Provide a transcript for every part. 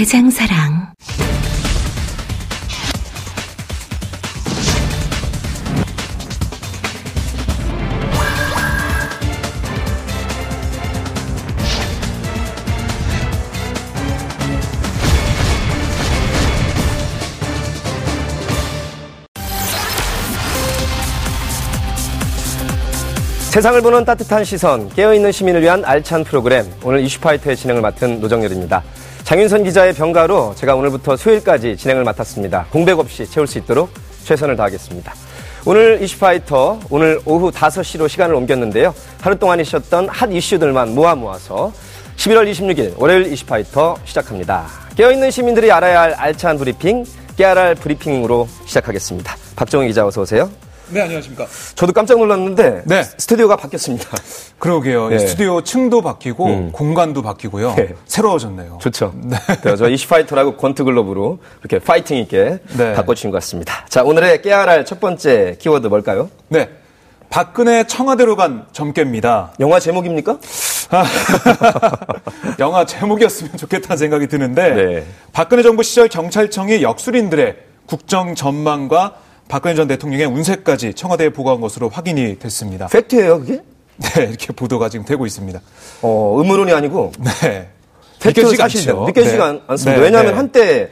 대장사랑. 세상을 보는 따뜻한 시선, 깨어있는 시민을 위한 알찬 프로그램, 오늘 이슈파이터의 진행을 맡은 노정렬입니다. 장윤선 기자의 병가로 제가 오늘부터 수요일까지 진행을 맡았습니다. 공백 없이 채울 수 있도록 최선을 다하겠습니다. 오늘 이슈파이터, 오늘 오후 5시로 시간을 옮겼는데요. 하루 동안 있었던 핫 이슈들만 모아 모아서 11월 26일 월요일 이슈파이터 시작합니다. 깨어있는 시민들이 알아야 할 알찬 브리핑, 깨알알 브리핑으로 시작하겠습니다. 박정호 기자 어서 오세요. 네, 안녕하십니까. 저도 깜짝 놀랐는데 네. 스튜디오가 바뀌었습니다. 그러게요. 네. 스튜디오 층도 바뀌고 음. 공간도 바뀌고요. 네. 새로워졌네요. 좋죠. 네. 저 이슈파이터라고 권투 글러브로 이렇게 파이팅 있게 네. 바꿔주신 것 같습니다. 자, 오늘의 깨알알 첫 번째 키워드 뭘까요? 네. 박근혜 청와대로 간 점괘입니다. 영화 제목입니까? 아, 영화 제목이었으면 좋겠다는 생각이 드는데 네. 박근혜 정부 시절 경찰청이 역술인들의 국정 전망과 박근혜 전 대통령의 운세까지 청와대에 보고한 것으로 확인이 됐습니다. 팩트예요, 그게? 네, 이렇게 보도가 지금 되고 있습니다. 어, 음모론이 아니고 네. 팩트 않죠. 믿겨지지가 네. 않- 않습니다. 네, 왜냐하면 네. 한때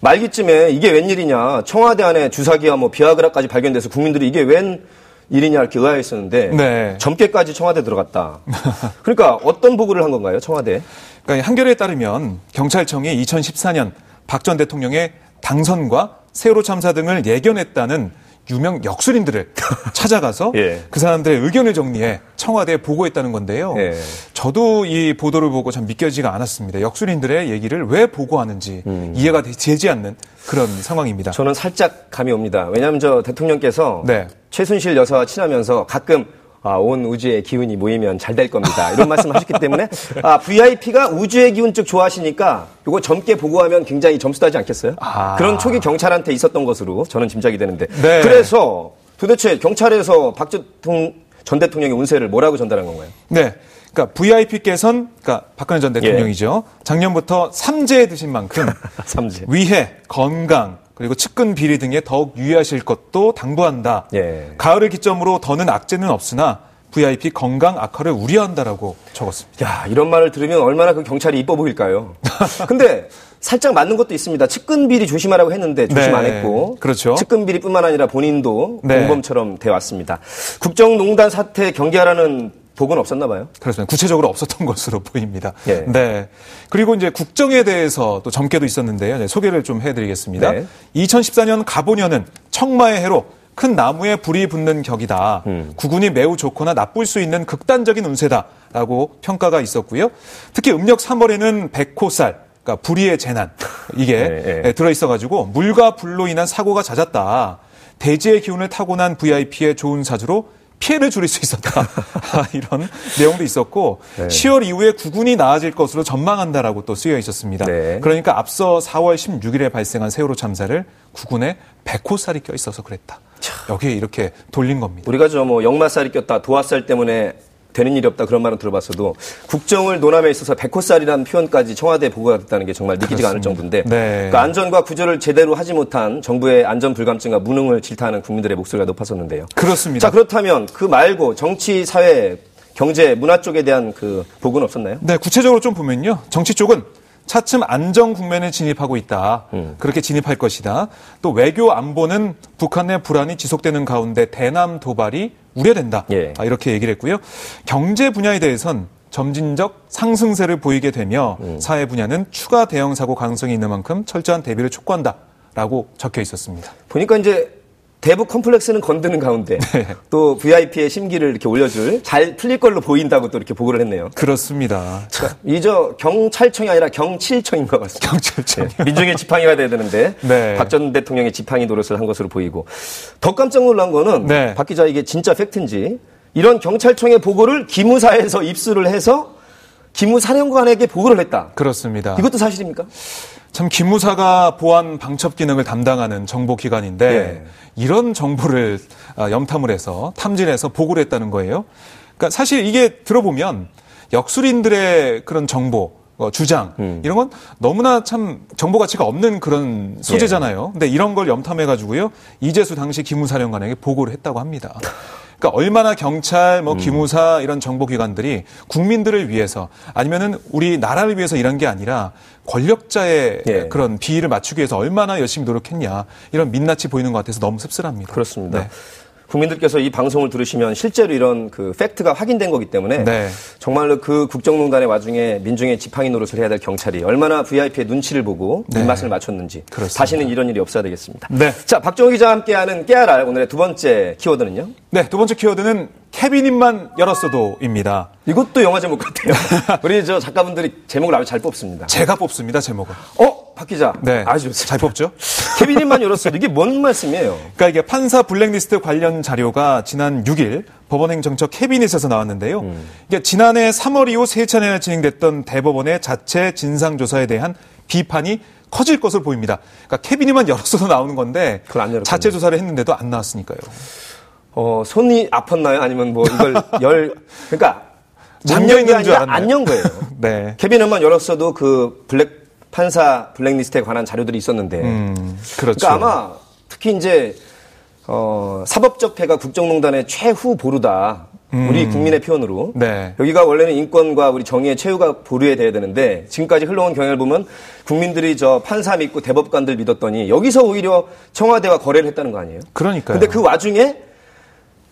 말기쯤에 이게 웬일이냐 청와대 안에 주사기와 뭐 비아그라까지 발견돼서 국민들이 이게 웬 일이냐 이렇게 의아했었는데 네. 점괘까지 청와대 들어갔다. 그러니까 어떤 보고를 한 건가요, 청와대? 그러니까 한겨레에 따르면 경찰청이 2014년 박 전 대통령의 당선과 세월호 참사 등을 예견했다는 유명 역술인들을 찾아가서 예. 그 사람들의 의견을 정리해 청와대에 보고했다는 건데요. 예. 저도 이 보도를 보고 참 믿겨지가 않았습니다. 역술인들의 얘기를 왜 보고하는지 이해가 되- 되지 않는 그런 상황입니다. 음. 저는 살짝 감이 옵니다. 왜냐하면 저 대통령께서 네. 최순실 여사와 친하면서 가끔 아, 온 우주의 기운이 모이면 잘 될 겁니다. 이런 말씀 하셨기 때문에 아, VIP가 우주의 기운 쪽 좋아하시니까 이거 젊게 보고하면 굉장히 점수 따지 않겠어요? 아. 그런 촉이 경찰한테 있었던 것으로 저는 짐작이 되는데 네. 그래서 도대체 경찰에서 박 전 대통령의 운세를 뭐라고 전달한 건가요? 네. 그러니까 VIP께서는 그러니까 박근혜 전 대통령이죠. 작년부터 삼재 드신 만큼 삼재. 위해, 건강, 그리고 측근 비리 등에 더욱 유의하실 것도 당부한다. 예. 가을을 기점으로 더는 악재는 없으나 VIP 건강 악화를 우려한다라고 적었습니다. 야, 이런 말을 들으면 얼마나 그 경찰이 이뻐 보일까요? 근데 살짝 맞는 것도 있습니다. 측근 비리 조심하라고 했는데 조심 안 네, 했고. 그렇죠. 측근 비리뿐만 아니라 본인도 네. 공범처럼 돼 왔습니다. 국정농단 사태 경계하라는 복은 없었나 봐요. 그렇습니다. 구체적으로 없었던 것으로 보입니다. 예. 네. 그리고 이제 국정에 대해서 또 점괘도 있었는데요. 네, 소개를 좀 해드리겠습니다. 네. 2014년 가보년은 청마의 해로 큰 나무에 불이 붙는 격이다. 음. 구군이 매우 좋거나 나쁠 수 있는 극단적인 운세다라고 평가가 있었고요. 특히 음력 3월에는 백호살, 그러니까 불의의 재난 이게 네, 네. 들어 있어가지고 물과 불로 인한 사고가 잦았다. 대지의 기운을 타고난 VIP의 좋은 사주로 피해를 줄일 수 있었다. 아, 이런 내용도 있었고 네. 10월 이후에 구군이 나아질 것으로 전망한다라고 또 쓰여 있었습니다. 네. 그러니까 앞서 4월 16일에 발생한 세월호 참사를 구군에 백호살이 껴 있어서 그랬다. 여기에 이렇게 돌린 겁니다. 우리가 저 뭐 역마살이 꼈다, 도화살 때문에 되는 일이 없다 그런 말은 들어봤어도 국정을 논함에 있어서 백호살이라는 표현까지 청와대에 보고가 됐다는 게 정말 믿기지가 않을 정도인데 네. 그러니까 안전과 구조를 제대로 하지 못한 정부의 안전 불감증과 무능을 질타하는 국민들의 목소리가 높아졌는데요. 그렇습니다. 자 그렇다면 그 말고 정치, 사회, 경제, 문화 쪽에 대한 그 보고는 없었나요? 네, 구체적으로 좀 보면요. 정치 쪽은 차츰 안정 국면에 진입하고 있다. 음. 그렇게 진입할 것이다. 또 외교 안보는 북한 내 불안이 지속되는 가운데 대남 도발이 우려된다. 예. 아, 이렇게 얘기를 했고요. 경제 분야에 대해선 점진적 상승세를 보이게 되며 음. 사회 분야는 추가 대형 사고 가능성이 있는 만큼 철저한 대비를 촉구한다 라고 적혀 있었습니다. 보니까 이제 대북 컴플렉스는 건드는 가운데 네. 또 VIP의 심기를 이렇게 올려줄 잘 풀릴 걸로 보인다고 또 이렇게 보고를 했네요. 그렇습니다. 이저 경찰청이 아니라 경칠청인 것 같습니다. 경찰청. 네, 민중의 지팡이가 돼야 되는데 네. 박전 대통령의 지팡이 노릇을 한 것으로 보이고 더 깜짝 놀란 거는 네. 박 기자 이게 진짜 팩트인지 이런 경찰청의 보고를 기무사에서 입수를 해서 기무사령관에게 보고를 했다. 그렇습니다. 이것도 사실입니까? 참 기무사가 보안 방첩 기능을 담당하는 정보기관인데 예. 이런 정보를 아, 염탐을 해서 탐진해서 보고를 했다는 거예요. 그러니까 사실 이게 들어보면 역술인들의 그런 정보 어, 주장 음. 이런 건 너무나 참 정보 가치가 없는 그런 소재잖아요. 근데 이런 걸 염탐해 가지고요 이재수 당시 기무사령관에게 보고를 했다고 합니다. 그러니까 얼마나 경찰, 음. 뭐 기무사 이런 정보기관들이 국민들을 위해서 아니면은 우리 나라를 위해서 일한 게 아니라 권력자의 예. 그런 비위를 맞추기 위해서 얼마나 열심히 노력했냐 이런 민낯이 보이는 것 같아서 너무 씁쓸합니다. 그렇습니다. 네. 국민들께서 이 방송을 들으시면 실제로 이런 그 팩트가 확인된 거기 때문에 네. 정말로 그 국정농단의 와중에 민중의 지팡이 노릇을 해야 될 경찰이 얼마나 VIP의 눈치를 보고 네. 입맛을 맞췄는지 그렇습니다. 다시는 이런 일이 없어야 되겠습니다. 네. 자, 박정호 기자와 함께하는 깨알알 오늘의 두 번째 키워드는요. 네, 두 번째 키워드는 케빈님만 열었어도입니다. 이것도 영화 제목 같아요. 우리 저 작가분들이 제목을 아주 잘 뽑습니다. 제가 뽑습니다, 제목을. 어, 박 기자. 네. 아주. 잘 뽑죠? 케빈님만 열었어요. 이게 뭔 말씀이에요? 그러니까 이게 판사 블랙리스트 관련 자료가 지난 6일 법원행정처 캐비닛에서 나왔는데요. 이게 지난해 3월 이후 세 차례나 진행됐던 대법원의 자체 진상조사에 대한 비판이 커질 것으로 보입니다. 그러니까 캐비닛만 열었어도 나오는 건데 그걸 안 열었군요. 자체 조사를 했는데도 안 나왔으니까요. 어, 손이 아팠나요? 아니면 뭐 이걸 열, 그러니까 잠겨 있는 줄 알았나요? 안 연 거예요. 네. 캐비닛만 열었어도 그 블랙 판사 블랙리스트에 관한 자료들이 있었는데. 음, 그렇죠. 그러니까 아마 특히 이제 어, 사법 적폐가 국정농단의 최후 보루다. 우리 국민의 표현으로. 음. 네. 여기가 원래는 인권과 우리 정의의 최후가 보루에 돼야 되는데 지금까지 흘러온 경향을 보면 국민들이 저 판사 믿고 대법관들 믿었더니 여기서 오히려 청와대와 거래를 했다는 거 아니에요? 그러니까요. 근데 그 와중에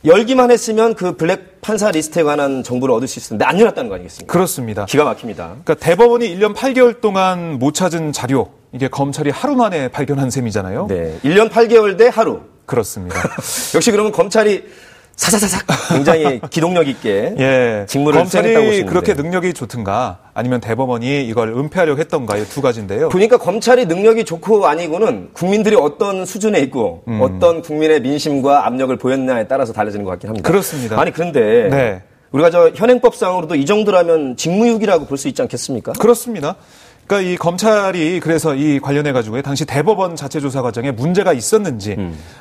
열기만 했으면 그 블랙 판사 리스트에 관한 정보를 얻을 수 있었는데 안 열었다는 거 아니겠습니까? 그렇습니다. 기가 막힙니다. 그러니까 대법원이 1년 8개월 동안 못 찾은 자료, 이게 검찰이 하루 만에 발견한 셈이잖아요. 네. 1년 8개월 대 하루. 그렇습니다. 역시 그러면 검찰이 사사사삭 굉장히 기동력 있게 예. 직무를 검찰이. 그렇게 능력이 좋든가 아니면 대법원이 이걸 은폐하려고 했던가 이 두 가지인데요. 보니까 검찰이 능력이 좋고 아니고는 국민들이 어떤 수준에 있고 음. 어떤 국민의 민심과 압력을 보였냐에 따라서 달라지는 것 같긴 합니다. 그렇습니다. 아니 그런데 네. 우리가 저 현행법상으로도 이 정도라면 직무유기라고 볼 수 있지 않겠습니까? 그렇습니다. 그러니까 이 검찰이 그래서 이 관련해 가지고 당시 대법원 자체 조사 과정에 문제가 있었는지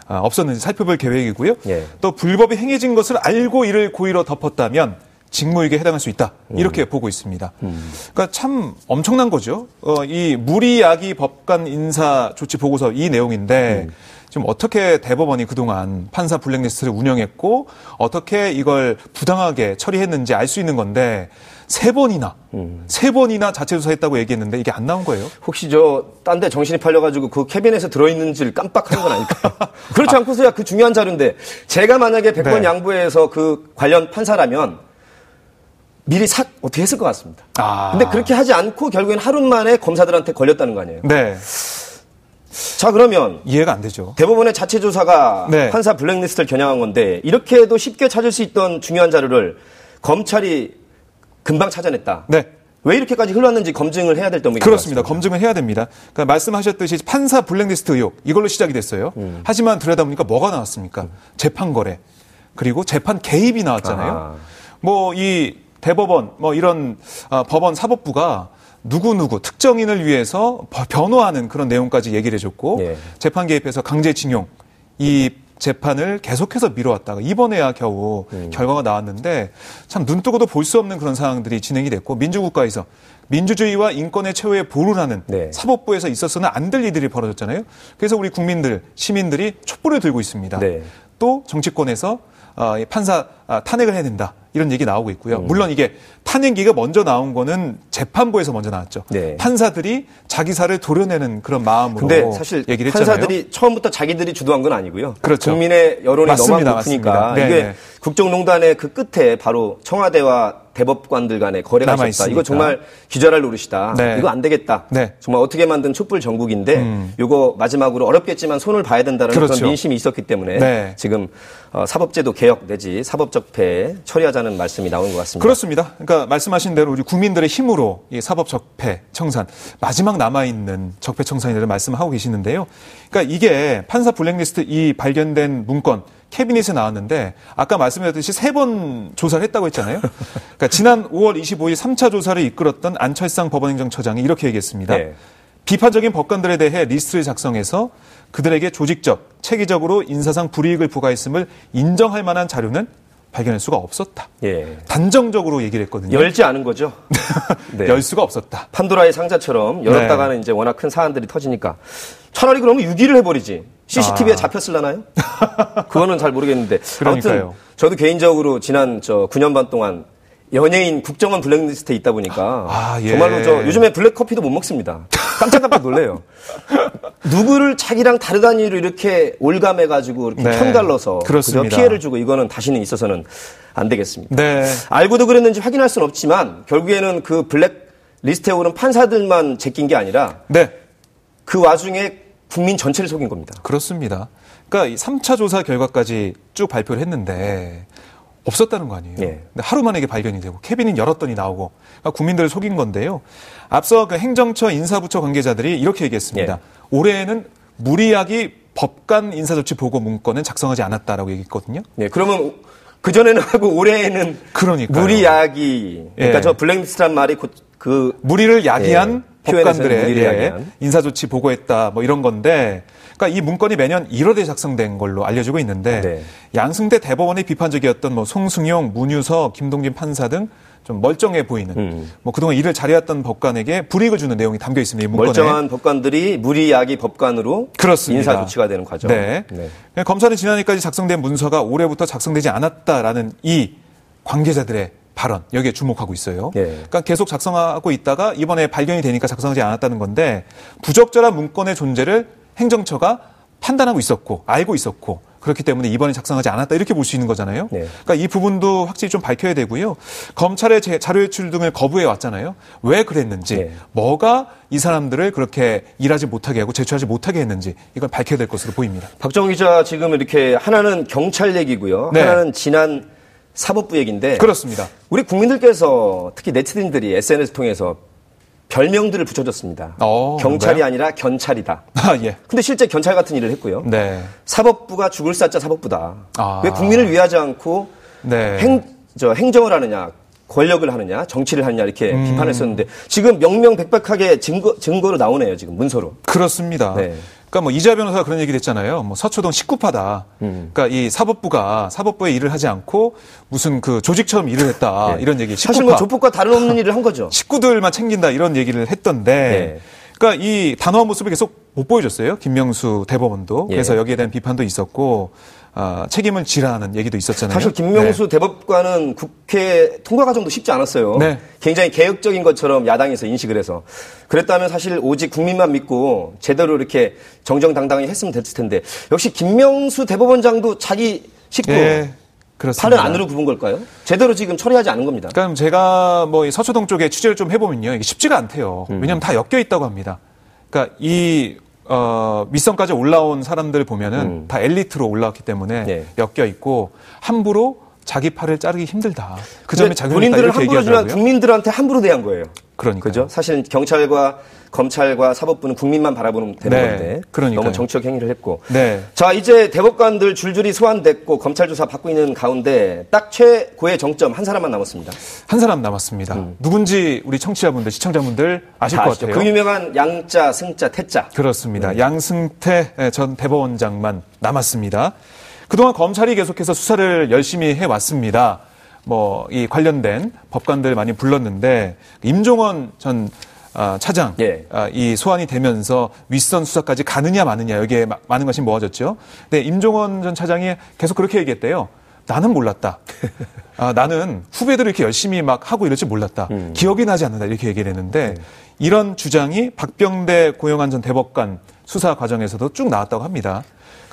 아, 없었는지 살펴볼 계획이고요. 음. 예. 또 불법이 행해진 것을 알고 이를 고의로 덮었다면 직무유기에 해당할 수 있다 음. 이렇게 보고 있습니다. 그러니까 참 엄청난 거죠. 어, 이 무리야기 법관 인사 조치 보고서 이 내용인데 음. 지금 어떻게 대법원이 그동안 판사 블랙리스트를 운영했고 어떻게 이걸 부당하게 처리했는지 알 수 있는 건데 세 번이나 음. 세 번이나 자체 조사했다고 얘기했는데 이게 안 나온 거예요. 혹시 저 딴 데 정신이 팔려가지고 그 캐빈에서 들어있는지를 깜빡한 건 아닐까요? 그렇지 않고서야 그 중요한 자료인데 제가 만약에 백번 네. 양보해서 그 관련 판사라면 미리 사 어떻게 했을 것 같습니다. 아. 근데 그렇게 하지 않고 결국엔 하루 만에 검사들한테 걸렸다는 거 아니에요? 네. 자 그러면 이해가 안 되죠. 대법원의 자체 조사가 네. 판사 블랙리스트를 겨냥한 건데 이렇게 해도 쉽게 찾을 수 있던 중요한 자료를 검찰이 금방 찾아냈다. 네. 왜 이렇게까지 흘렀는지 검증을 해야 될 점이 그렇습니다. 검증을 해야 됩니다. 그러니까 말씀하셨듯이 판사 블랙리스트 의혹 이걸로 시작이 됐어요. 음. 하지만 들여다보니까 뭐가 나왔습니까? 재판 거래 그리고 재판 개입이 나왔잖아요. 아. 뭐이 대법원 뭐 이런 아, 법원 사법부가 누구 누구 특정인을 위해서 버- 변호하는 그런 내용까지 얘기를 해줬고 예. 재판 개입해서 강제징용 이 재판을 계속해서 미뤄왔다가 이번에야 겨우 음. 결과가 나왔는데 참 눈뜨고도 볼 수 없는 그런 상황들이 진행이 됐고 민주국가에서 민주주의와 인권의 최후의 보루라는 네. 사법부에서 있어서는 안 될 일들이 벌어졌잖아요. 그래서 우리 국민들 시민들이 촛불을 들고 있습니다. 네. 또 정치권에서 어, 이 판사 아, 탄핵을 해야 된다 이런 얘기 나오고 있고요. 음. 물론 이게 탄핵기가 먼저 나온 거는 재판부에서 먼저 나왔죠. 네. 판사들이 자기 살을 도려내는 그런 마음으로 근데 사실 얘기를 했잖아요. 판사들이 처음부터 자기들이 주도한 건 아니고요. 그렇죠. 국민의 여론이 맞습니다. 너무 높으니까 맞습니다. 네, 이게 네. 국정농단의 그 끝에 바로 청와대와 대법관들 간에 거래가 있었다. 있으니까. 이거 정말 기절할 노릇이다. 네. 이거 안 되겠다. 네. 정말 어떻게 만든 촛불 전국인데 이거 마지막으로 어렵겠지만 손을 봐야 된다는 그렇죠. 그런 민심이 있었기 때문에 네. 지금 어, 사법제도 개혁 내지 사법적폐 처리하자는 말씀이 나온 것 같습니다. 그렇습니다. 그러니까 말씀하신 대로 우리 국민들의 힘으로 이 사법 적폐 청산 마지막 남아 있는 적폐 청산이라는 말씀을 하고 계시는데요. 그러니까 이게 판사 블랙리스트 이 발견된 문건 캐비닛에 나왔는데 아까 말씀드렸듯이 세 번 조사를 했다고 했잖아요. 그러니까 지난 5월 25일 3차 조사를 이끌었던 안철상 법원행정처장이 이렇게 얘기했습니다. 네. 비판적인 법관들에 대해 리스트를 작성해서 그들에게 조직적, 체계적으로 인사상 불이익을 부과했음을 인정할 만한 자료는 발견할 수가 없었다. 예. 단정적으로 얘기를 했거든요. 열지 않은 거죠. 네. 열 수가 없었다. 판도라의 상자처럼 열었다가는 이제 워낙 큰 사안들이 터지니까 차라리 그러면 유기를 해버리지. CCTV에 아. 잡혔을라나요? 그거는 잘 모르겠는데. 그러니까요. 아무튼 저도 개인적으로 지난 저 9년 반 동안 연예인 국정원 블랙리스트에 있다 보니까 아, 예. 정말로 저 요즘에 블랙 커피도 못 먹습니다. 깜짝깜짝 놀래요. 누구를 자기랑 다르다는 이유로 이렇게 올감해 가지고 이렇게 네. 편갈라서 그렇습니다. 그저 피해를 주고 이거는 다시는 있어서는 안 되겠습니다. 네. 알고도 그랬는지 확인할 수는 없지만 결국에는 그 블랙 리스트에 오른 판사들만 제낀 게 아니라 네. 그 와중에 국민 전체를 속인 겁니다. 그렇습니다. 그러니까 이 3차 조사 결과까지 쭉 발표를 했는데 없었다는 거 아니에요. 예. 근데 하루 만에 이게 발견이 되고 캐비닛 열었더니 나오고 그러니까 국민들을 속인 건데요. 앞서 그 행정처 인사부처 관계자들이 이렇게 얘기했습니다. 예. 올해에는 물의 야기 법관 인사조치 보고 문건은 작성하지 않았다라고 얘기했거든요. 예, 그러면 그 전에는 하고 올해에는 그러니까요. 무리 야기. 그러니까 예. 저 블랙리스트란 말이 곧그 무리를 야기한 예, 법관들의 무리를 예, 야기한. 인사조치 보고했다 뭐 이런 건데 그러니까 이 문건이 매년 1월에 작성된 걸로 알려지고 있는데 네. 양승태 대법원의 비판적이었던 뭐 송승용, 문유서, 김동진 판사 등 좀 멀쩡해 보이는 음. 뭐 그동안 일을 잘해왔던 법관에게 불이익을 주는 내용이 담겨 있습니다. 이 문건에. 멀쩡한 법관들이 무리 야기 법관으로 그렇습니다. 인사 조치가 되는 과정. 네. 검찰은 지난해까지 작성된 문서가 올해부터 작성되지 않았다라는 이 관계자들의 발언 여기에 주목하고 있어요. 예. 그러니까 계속 작성하고 있다가 이번에 발견이 되니까 작성하지 않았다는 건데 부적절한 문건의 존재를 행정처가 판단하고 있었고 알고 있었고 그렇기 때문에 이번에 작성하지 않았다 이렇게 볼 수 있는 거잖아요. 네. 그러니까 이 부분도 확실히 좀 밝혀야 되고요. 검찰의 제- 자료 제출 등을 거부해 왔잖아요. 왜 그랬는지, 네. 뭐가 이 사람들을 그렇게 일하지 못하게 하고 제출하지 못하게 했는지 이걸 밝혀야 될 것으로 보입니다. 박정우 기자 지금 이렇게 하나는 경찰 얘기고요. 네. 하나는 지난 사법부 얘기인데 그렇습니다. 우리 국민들께서 특히 네티즌들이 SNS 통해서 별명들을 붙여줬습니다. 어, 경찰이 뭔가요? 아니라 견찰이다. 아 예. 근데 실제 견찰 같은 일을 했고요. 네. 사법부가 죽을 사자 사법부다. 아. 왜 국민을 위하지 않고 네. 행, 저 행정을 하느냐, 권력을 하느냐, 정치를 하느냐 이렇게 음. 비판했었는데 지금 명명백백하게 증거 증거로 나오네요 지금 문서로. 그렇습니다. 네. 그러니까 뭐 이자 변호사가 그런 얘기를 했잖아요. 뭐 서초동 식구파다. 음. 그러니까 이 사법부가 사법부의 일을 하지 않고 무슨 그 조직처럼 일을 했다. 네. 이런 얘기. 사실 식구파. 뭐 조폭과 다른 없는 일을 한 거죠. 식구들만 챙긴다 이런 얘기를 했던데 네. 그러니까 이 단호한 모습을 계속 못 보여줬어요. 김명수 대법원도. 예. 그래서 여기에 대한 비판도 있었고 아, 책임을 지라는 얘기도 있었잖아요. 사실 김명수 대법관은 국회 통과 과정도 쉽지 않았어요. 네. 굉장히 개혁적인 것처럼 야당에서 인식을 해서 그랬다면 사실 오직 국민만 믿고 제대로 이렇게 정정당당히 했으면 됐을 텐데 역시 김명수 대법원장도 자기 식구 네. 예, 그렇습니다. 팔을 안으로 굽은 걸까요? 제대로 지금 처리하지 않은 겁니다. 그러니까 제가 뭐이 서초동 쪽에 취재를 좀 해보면요. 이게 쉽지가 않대요. 음. 왜냐하면 다 엮여 있다고 합니다. 그러니까 이, 어, 밑선까지 올라온 사람들 보면은 음. 다 엘리트로 올라왔기 때문에 네. 엮여 있고 함부로 자기 팔을 자르기 힘들다. 그 점에 본인들은 이렇게 함부로 얘기하더라고요. 국민들한테 함부로 대한 거예요. 그러니까요. 그죠? 사실 경찰과 검찰과 사법부는 국민만 바라보면 되는 네, 건데 그러니까요. 너무 정치적 행위를 했고 네. 자 이제 대법관들 줄줄이 소환됐고 검찰 조사 받고 있는 가운데 딱 최고의 정점 한 사람만 남았습니다. 한 사람 남았습니다. 누군지 우리 청취자분들, 시청자분들 아실 다것 아시죠? 같아요. 그 유명한 양자, 승자, 태자. 그렇습니다. 네. 양승태 전 대법원장만 남았습니다. 그동안 검찰이 계속해서 수사를 열심히 해왔습니다. 뭐, 이 관련된 법관들 많이 불렀는데, 임종원 전 아, 차장, 예. 아, 이 소환이 되면서 윗선 수사까지 가느냐 마느냐 여기에 마- 많은 것이 모아졌죠. 근데 임종원 전 차장이 계속 그렇게 얘기했대요. 나는 몰랐다. 아, 나는 후배들을 이렇게 열심히 막 하고 이럴 줄 몰랐다. 음. 기억이 나지 않는다. 이렇게 얘기를 네. 했는데 이런 주장이 박병대 고용한 전 대법관 수사 과정에서도 쭉 나왔다고 합니다.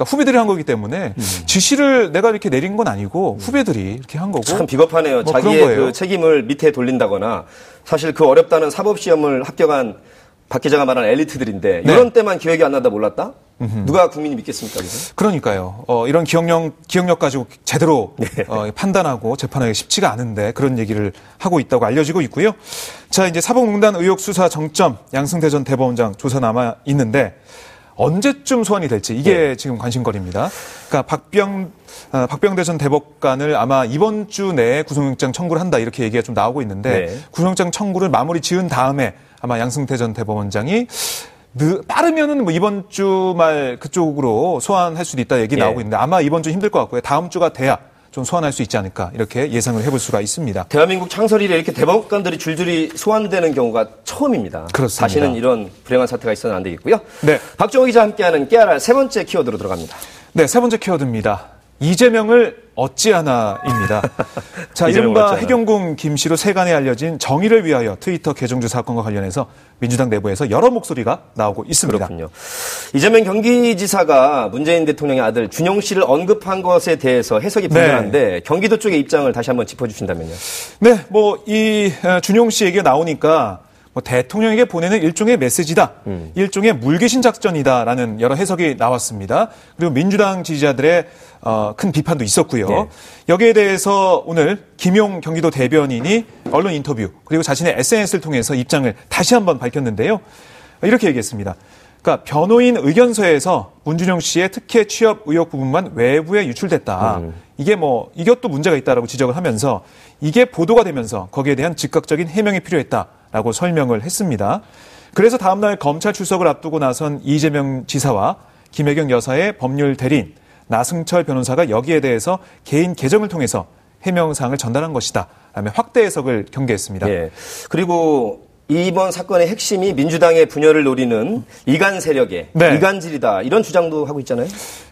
그러니까 후배들이 한 거기 때문에 음. 지시를 내가 이렇게 내린 건 아니고 후배들이 이렇게 한 거고. 참 비겁하네요. 뭐 자기의 그 책임을 밑에 돌린다거나 사실 그 어렵다는 사법시험을 합격한 박 기자가 말한 엘리트들인데 네. 이런 때만 기억이 안 나다 몰랐다? 음흠. 누가 국민이 믿겠습니까? 그래서? 그러니까요. 어, 이런 기억력 기억력 가지고 제대로 네. 어, 판단하고 재판하기 쉽지가 않은데 그런 얘기를 하고 있다고 알려지고 있고요. 자 이제 사법농단 의혹 수사 정점 양승태 전 대법원장 조사 남아 있는데 언제쯤 소환이 될지 이게 네. 지금 관심거리입니다. 그러니까 박병 어, 박병대 전 대법관을 아마 이번 주 내에 구속영장 청구를 한다 이렇게 얘기가 좀 나오고 있는데 네. 구속영장 청구를 마무리 지은 다음에 아마 양승태 전 대법원장이 느, 빠르면은 뭐 이번 주 말 그쪽으로 소환할 수도 있다 얘기 예. 나오고 있는데 아마 이번 주 힘들 것 같고요. 다음 주가 돼야 좀 소환할 수 있지 않을까 이렇게 예상을 해볼 수가 있습니다. 대한민국 창설 이래 이렇게 대법관들이 줄줄이 소환되는 경우가 처음입니다. 그렇습니다. 다시는 이런 불행한 사태가 있어는 안 되겠고요. 네. 박정호 기자 함께하는 깨알알 세 번째 키워드로 들어갑니다. 네, 세 번째 키워드입니다. 이재명을 어찌하나입니다. 자, 이른바 해경궁 김씨로 세간에 알려진 정의를 위하여 트위터 계정주 사건과 관련해서 민주당 내부에서 여러 목소리가 나오고 있습니다. 그렇군요. 이재명 경기지사가 문재인 대통령의 아들 준용 씨를 언급한 것에 대해서 해석이 네. 분분한데 네. 경기도 쪽의 입장을 다시 한번 짚어주신다면요. 네, 뭐이 어, 준용 씨 얘기가 나오니까 뭐 대통령에게 보내는 일종의 메시지다, 음. 일종의 물귀신 작전이다라는 여러 해석이 나왔습니다. 그리고 민주당 지지자들의 어, 큰 비판도 있었고요. 네. 여기에 대해서 오늘 김용 경기도 대변인이 언론 인터뷰 그리고 자신의 SNS를 통해서 입장을 다시 한번 밝혔는데요. 이렇게 얘기했습니다. 그러니까 변호인 의견서에서 문준영 씨의 특혜 취업 의혹 부분만 외부에 유출됐다. 음. 이게 뭐 이것도 문제가 있다라고 지적을 하면서 이게 보도가 되면서 거기에 대한 즉각적인 해명이 필요했다 라고 설명을 했습니다. 그래서 다음날 검찰 출석을 앞두고 나선 이재명 지사와 김혜경 여사의 법률 대리인 나승철 변호사가 여기에 대해서 개인 계정을 통해서 해명사항을 전달한 것이다. 라며 확대 해석을 경계했습니다. 예. 그리고 이번 사건의 핵심이 민주당의 분열을 노리는 이간 세력의 네. 이간질이다. 이런 주장도 하고 있잖아요.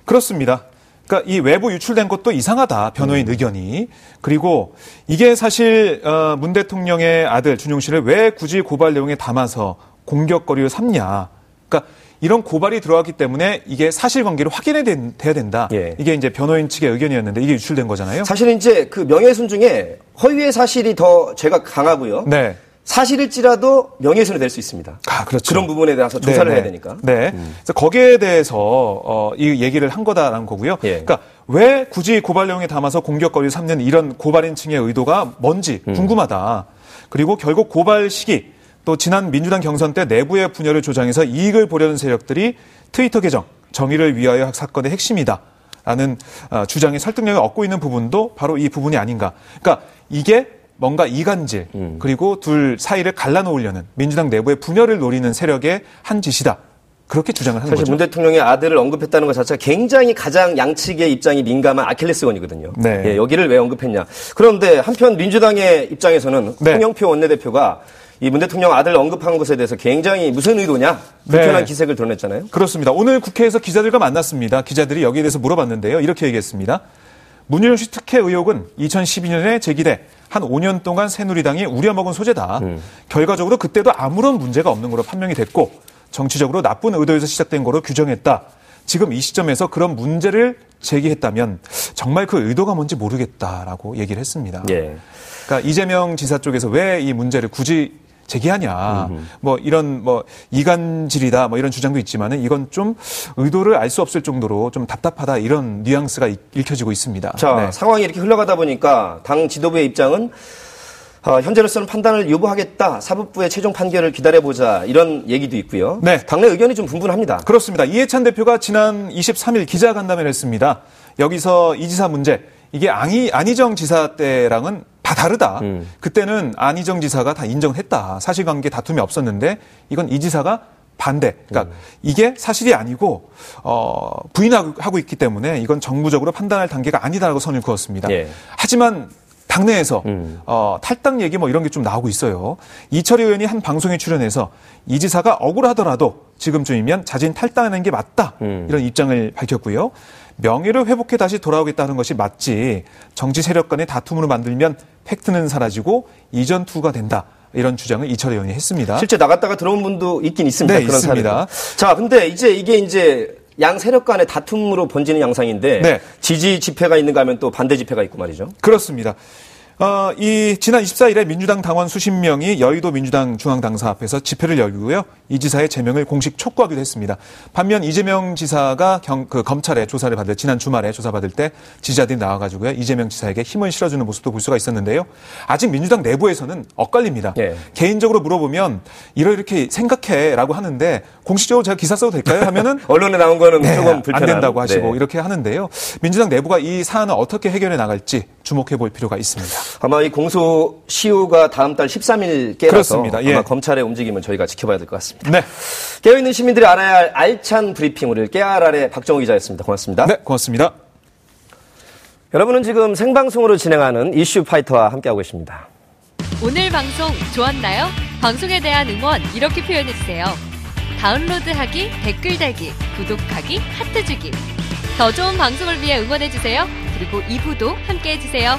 그렇습니다. 그러니까 이 외부 유출된 것도 이상하다. 변호인 음. 의견이. 그리고 이게 사실 어, 문 대통령의 아들 준용 씨를 왜 굳이 고발 내용에 담아서 공격거리를 삼냐. 그러니까 이런 고발이 들어왔기 때문에 이게 사실관계를 확인해야 된다. 예. 이게 이제 변호인 측의 의견이었는데 이게 유출된 거잖아요. 사실은 이제 그 명예훼손 중에 허위의 사실이 더 죄가 강하고요. 네. 사실일지라도 명예훼손이 될 수 있습니다. 아, 그렇죠. 그런 부분에 대해서 조사를 네네. 해야 되니까. 네. 음. 그래서 거기에 대해서 어, 이 얘기를 한 거다라는 거고요. 예. 그러니까 왜 굳이 고발 내용에 담아서 공격거리를 삼는 이런 고발인 층의 의도가 뭔지 음. 궁금하다. 그리고 결국 고발 시기 또 지난 민주당 경선 때 내부의 분열을 조장해서 이익을 보려는 세력들이 트위터 계정 정의를 위하여 사건의 핵심이다. 라는 어, 주장의 설득력을 얻고 있는 부분도 바로 이 부분이 아닌가. 그러니까 이게 뭔가 이간질 음. 그리고 둘 사이를 갈라놓으려는 민주당 내부의 분열을 노리는 세력의 한 짓이다. 그렇게 주장을 하는 사실 거죠. 문 대통령의 아들을 언급했다는 것 자체가 굉장히 가장 양측의 입장이 민감한 아킬레스건이거든요. 네. 예, 여기를 왜 언급했냐. 그런데 한편 민주당의 입장에서는 네. 홍영표 원내대표가 이문 대통령 아들 언급한 것에 대해서 굉장히 무슨 의도냐 불편한 네. 기색을 드러냈잖아요. 그렇습니다. 오늘 국회에서 기자들과 만났습니다. 기자들이 여기에 대해서 물어봤는데요. 이렇게 얘기했습니다. 문유영 씨 특혜 의혹은 2012년에 제기돼 한 5년 동안 새누리당이 우려먹은 소재다. 음. 결과적으로 그때도 아무런 문제가 없는 거로 판명이 됐고 정치적으로 나쁜 의도에서 시작된 거로 규정했다. 지금 이 시점에서 그런 문제를 제기했다면 정말 그 의도가 뭔지 모르겠다라고 얘기를 했습니다. 예. 그러니까 이재명 지사 쪽에서 왜 이 문제를 굳이 제기하냐. 음흠. 뭐 이런 뭐 이간질이다 뭐 이런 주장도 있지만은 이건 좀 의도를 알 수 없을 정도로 좀 답답하다 이런 뉘앙스가 읽혀지고 있습니다. 자, 네. 상황이 이렇게 흘러가다 보니까 당 지도부의 입장은 어, 현재로서는 판단을 유보하겠다. 사법부의 최종 판결을 기다려보자. 이런 얘기도 있고요. 네. 당내 의견이 좀 분분합니다. 그렇습니다. 이해찬 대표가 지난 23일 기자간담회를 했습니다. 여기서 이 지사 문제, 이게 안희, 안희정 지사 때랑은 다 다르다. 음. 그때는 안희정 지사가 다 인정했다. 사실관계 다툼이 없었는데 이건 이 지사가 반대. 그러니까 음. 이게 사실이 아니고 어, 부인하고 있기 때문에 이건 정부적으로 판단할 단계가 아니다라고 선을 그었습니다. 예. 하지만 당내에서 음. 어, 탈당 얘기 뭐 이런 게 좀 나오고 있어요. 이철희 의원이 한 방송에 출연해서 이 지사가 억울하더라도 지금쯤이면 자진 탈당하는 게 맞다 음. 이런 입장을 밝혔고요. 명예를 회복해 다시 돌아오겠다는 것이 맞지 정치 세력 간의 다툼으로 만들면 팩트는 사라지고 이전 투가 된다. 이런 주장을 이철 의원이 했습니다. 실제 나갔다가 들어온 분도 있긴 있습니다. 네, 그런 있습니다. 사례도. 자, 근데 이제 이게 이제 양 세력 간의 다툼으로 번지는 양상인데 네. 지지 집회가 있는가 하면 또 반대 집회가 있고 말이죠. 그렇습니다. 어, 이 지난 24일에 민주당 당원 수십 명이 여의도 민주당 중앙당사 앞에서 집회를 열고요. 이 지사의 제명을 공식 촉구하기도 했습니다. 반면 이재명 지사가 경, 그 검찰의 조사를 받을 지난 주말에 조사받을 때 지지자들이 나와가지고요. 이재명 지사에게 힘을 실어주는 모습도 볼 수가 있었는데요. 아직 민주당 내부에서는 엇갈립니다. 예. 개인적으로 물어보면 이렇게 생각해라고 하는데 공식적으로 제가 기사 써도 될까요? 하면은 언론에 나온 거는 네, 조금 안 불편한. 된다고 하시고 네. 이렇게 하는데요. 민주당 내부가 이 사안을 어떻게 해결해 나갈지 주목해 볼 필요가 있습니다. 아마 이 공소 시효가 다음 달 13일 깨라서. 예. 아마 검찰의 움직임은 저희가 지켜봐야 될 것 같습니다. 네. 깨어있는 시민들이 알아야 할 알찬 브리핑 오늘 깨알알의 박정호 기자였습니다. 고맙습니다. 네, 고맙습니다. 여러분은 지금 생방송으로 진행하는 이슈 파이터와 함께하고 계십니다. 오늘 방송 좋았나요? 방송에 대한 응원 이렇게 표현해주세요. 다운로드하기, 댓글 달기, 구독하기, 하트 주기. 더 좋은 방송을 위해 응원해주세요. 그리고 2부도 함께 해주세요.